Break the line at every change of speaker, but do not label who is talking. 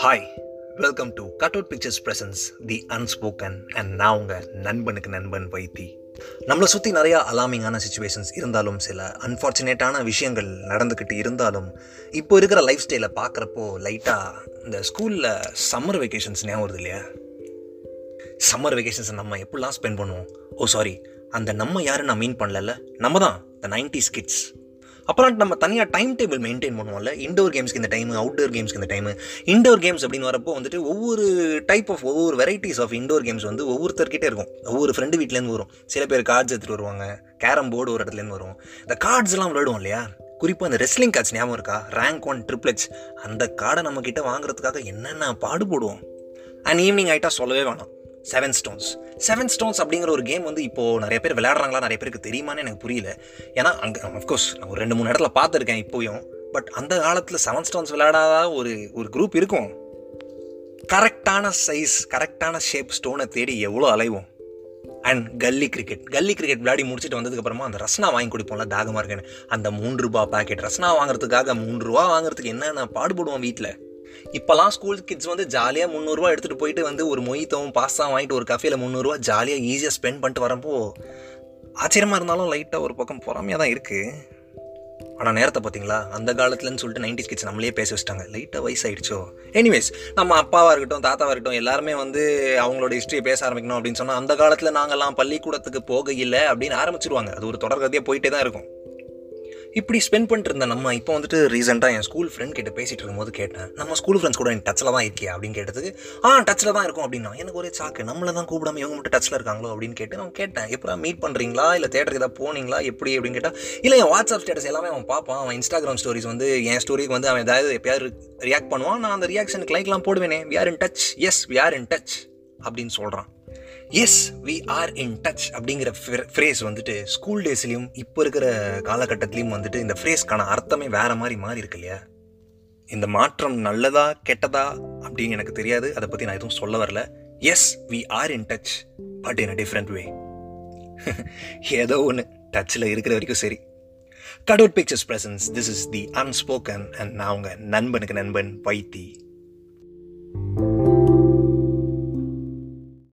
Hi welcome to cut out pictures presents the unspoken and நான் உங்கள் நண்பனுக்கு நண்பன் வைத்தி. நம்மளை சுற்றி நிறையா அலாமிங்கான சுச்சுவேஷன்ஸ் இருந்தாலும் சில அன்ஃபார்ச்சுனேட்டான விஷயங்கள் நடந்துக்கிட்டு இருந்தாலும் இப்போ இருக்கிற லைஃப் ஸ்டைலை பார்க்குறப்போ லைட்டாக இந்த ஸ்கூலில் சம்மர் வெக்கேஷன்ஸ் ஞாபகம் வருது இல்லையா? சம்மர் வெக்கேஷன்ஸை நம்ம எப்படிலாம் ஸ்பெண்ட் பண்ணுவோம்? Oh, ஓ சாரி அந்த நம்ம யாரும் நான் மீன் பண்ணல நம்ம தான் த நைன்டிஸ் கிட்ஸ் அப்புறம் நம்ம தனியாக டைம் டேபிள் மெயின்டைன் பண்ணுவோம்ல. இண்டோர் கேம்ஸ்க்கு இந்த டைம் அவுட்டோர் கேம்ஸ்க்கு இந்த டைம் இண்டோர் கேம்ஸ் அப்படின்னு வரப்போ வந்துட்டு ஒவ்வொரு டைப் ஆஃப் ஒவ்வொரு வெரைட்டிஸ் ஆஃப் இண்டோர் கேம்ஸ் வந்து ஒவ்வொருத்தர்கிட்டே இருக்கும். ஒவ்வொரு ஃப்ரெண்டு வீட்டிலேருந்து வரும். சில பேர் கார்ட்ஸ் எடுத்துகிட்டு வருவாங்க. கேரம் போர்டு ஒரு இடத்துலேருந்து வரும். இந்த கார்ட்ஸ்லாம் விளையாடுவோம் இல்லையா? குறிப்பாக அந்த ரெஸ்லிங் கார்ட்ஸ் ஞாபகம் இருக்கா? ரேங்க் ஒன் ட்ரிப்ளெட்ஸ் அந்த கார்டை நம்ம வாங்குறதுக்காக என்னென்ன பாடுபடுவோம்? அண்ட் ஈவினிங் ஆகிட்டா சொல்லவே வேணாம். செவன் ஸ்டோன்ஸ் செவன் ஸ்டோன்ஸ் அப்படிங்கிற ஒரு கேம் வந்து இப்போது நிறைய பேர் விளையாடுறாங்களா நிறைய பேருக்கு தெரியுமான்னு எனக்கு புரியல. ஏன்னா அங்கே அஃப்கோர்ஸ் நான் ஒரு ரெண்டு மூணு இடத்துல பார்த்துருக்கேன் இப்போயும். பட் அந்த காலத்தில் செவன் ஸ்டோன்ஸ் விளையாடாத ஒரு ஒரு குரூப் இருக்கும். கரெக்டான சைஸ் கரெக்டான ஷேப் ஸ்டோனை தேடி எவ்வளோ அலைவோம். And gully cricket gully cricket விளையாடி முடிச்சுட்டு வந்ததுக்கப்புறமா அந்த ரஸ்னா வாங்கி கொடுப்போம்ல தாகமாக இருக்கேன்னு. அந்த மூன்று ரூபா பாக்கெட் ரஸ்னா வாங்குறதுக்காக மூன்று ரூபா வாங்குறதுக்கு என்னென்ன பாடுபடுவோம் வீட்டில் இப்போலாம் ஸ்கூல் கிட்ஸ் வந்து ஜாலியாக முந்நூறுரூவா எடுத்துகிட்டு போயிட்டு வந்து ஒரு மொய்த்தவும் பாஸ்தா வாங்கிட்டு ஒரு கஃபேல முந்நூறுரூவா ஜாலியாக ஈஸியாக ஸ்பெண்ட் பண்ணிட்டு வரப்போ ஆச்சரியமாக இருந்தாலும் லைட்டாக ஒரு பக்கம் பொறாமையாக தான் இருக்குது ஆனால் நேரத்தை பார்த்தீங்களா அந்த காலத்துலன்னு சொல்லிட்டு நைன்டி கிட்ஸ் நம்மளே பேச வச்சிட்டாங்க. லைட்டாக வயசாயிடுச்சோ? எனிவேஸ் நம்ம அப்பாவாக இருக்கட்டும் தாத்தாவாக இருக்கட்டும் எல்லாருமே வந்து அவங்களோட ஹிஸ்ட்ரியை பேச ஆரம்பிக்கணும் அப்படின்னு சொன்னால் அந்த காலத்தில் நாங்கள்லாம் பள்ளிக்கூடத்துக்கு போக இல்லை அப்படின்னு ஆரம்பிச்சிருவாங்க. அது ஒரு தொடர்கதையாக போயிட்டே தான் இருக்கும். இப்படி ஸ்பெண்ட் பண்ணிட்டு இருந்த நம்ம இப்போ வந்துட்டு ரீசெண்டாக என் ஸ்கூல் ஃப்ரெண்ட் கிட்ட பேசிகிட்டு இருக்கும்போது கேட்டேன் நம்ம ஸ்கூல் ஃப்ரெண்ட்ஸ் கூட என் டச்சில் தான் இருக்கியா? அப்படின்னு கேட்டதுக்கு ஆ டச்சில் தான் இருக்கும். அப்படின்னா எனக்கு ஒரே சாக்கு நம்மளை தான் கூப்பிடாம இவங்க மட்டும் டச்சில் இருக்காங்களோ? அப்படின்னு கேட்டு நான் கேட்டேன் எப்படா மீட் பண்ணுறீங்களா இல்லை தேட்டருக்கு ஏதாவது போனீங்களா? எப்படி? அப்படின்னு கேட்டால் இல்லை என் வாட்ஸ்அப் ஸ்டேட்டஸ் எல்லாமே அவன் பார்ப்பான். அவன் இன்ஸ்டாகிராம் ஸ்டோரிஸ் வந்து என் ஸ்டோரிக்கு வந்து அவன் ஏதாவது எப்பயாவது ரியாக்ட் பண்ணுவான். நான் அந்த ரியாக்ஷனுக்கு லைக்லாம் போடுவேனே. We are in touch yes we are in touch அப்படின்னு சொல்கிறான் yes we are in touch அப்படிங்கிற ஃப்ரேஸ் வந்துட்டு ஸ்கூல் டேஸ்லேயும் இப்போ இருக்கிற காலகட்டத்திலையும் வந்துட்டு இந்த ஃப்ரேஸ்க்கான அர்த்தமே வேற மாதிரி மாறி இருக்கு இல்லையா? இந்த மாற்றம் நல்லதா கெட்டதா அப்படின்னு எனக்கு தெரியாது. அதை பற்றி நான் எதுவும் சொல்ல வரல. Yes we are in touch but in a different way ஏதோ ஒன்று டச்சில் இருக்கிற வரைக்கும் சரி. Cutout pictures presents this is the unspoken and நான் உங்கள் நண்பனுக்கு நண்பன் வைத்தி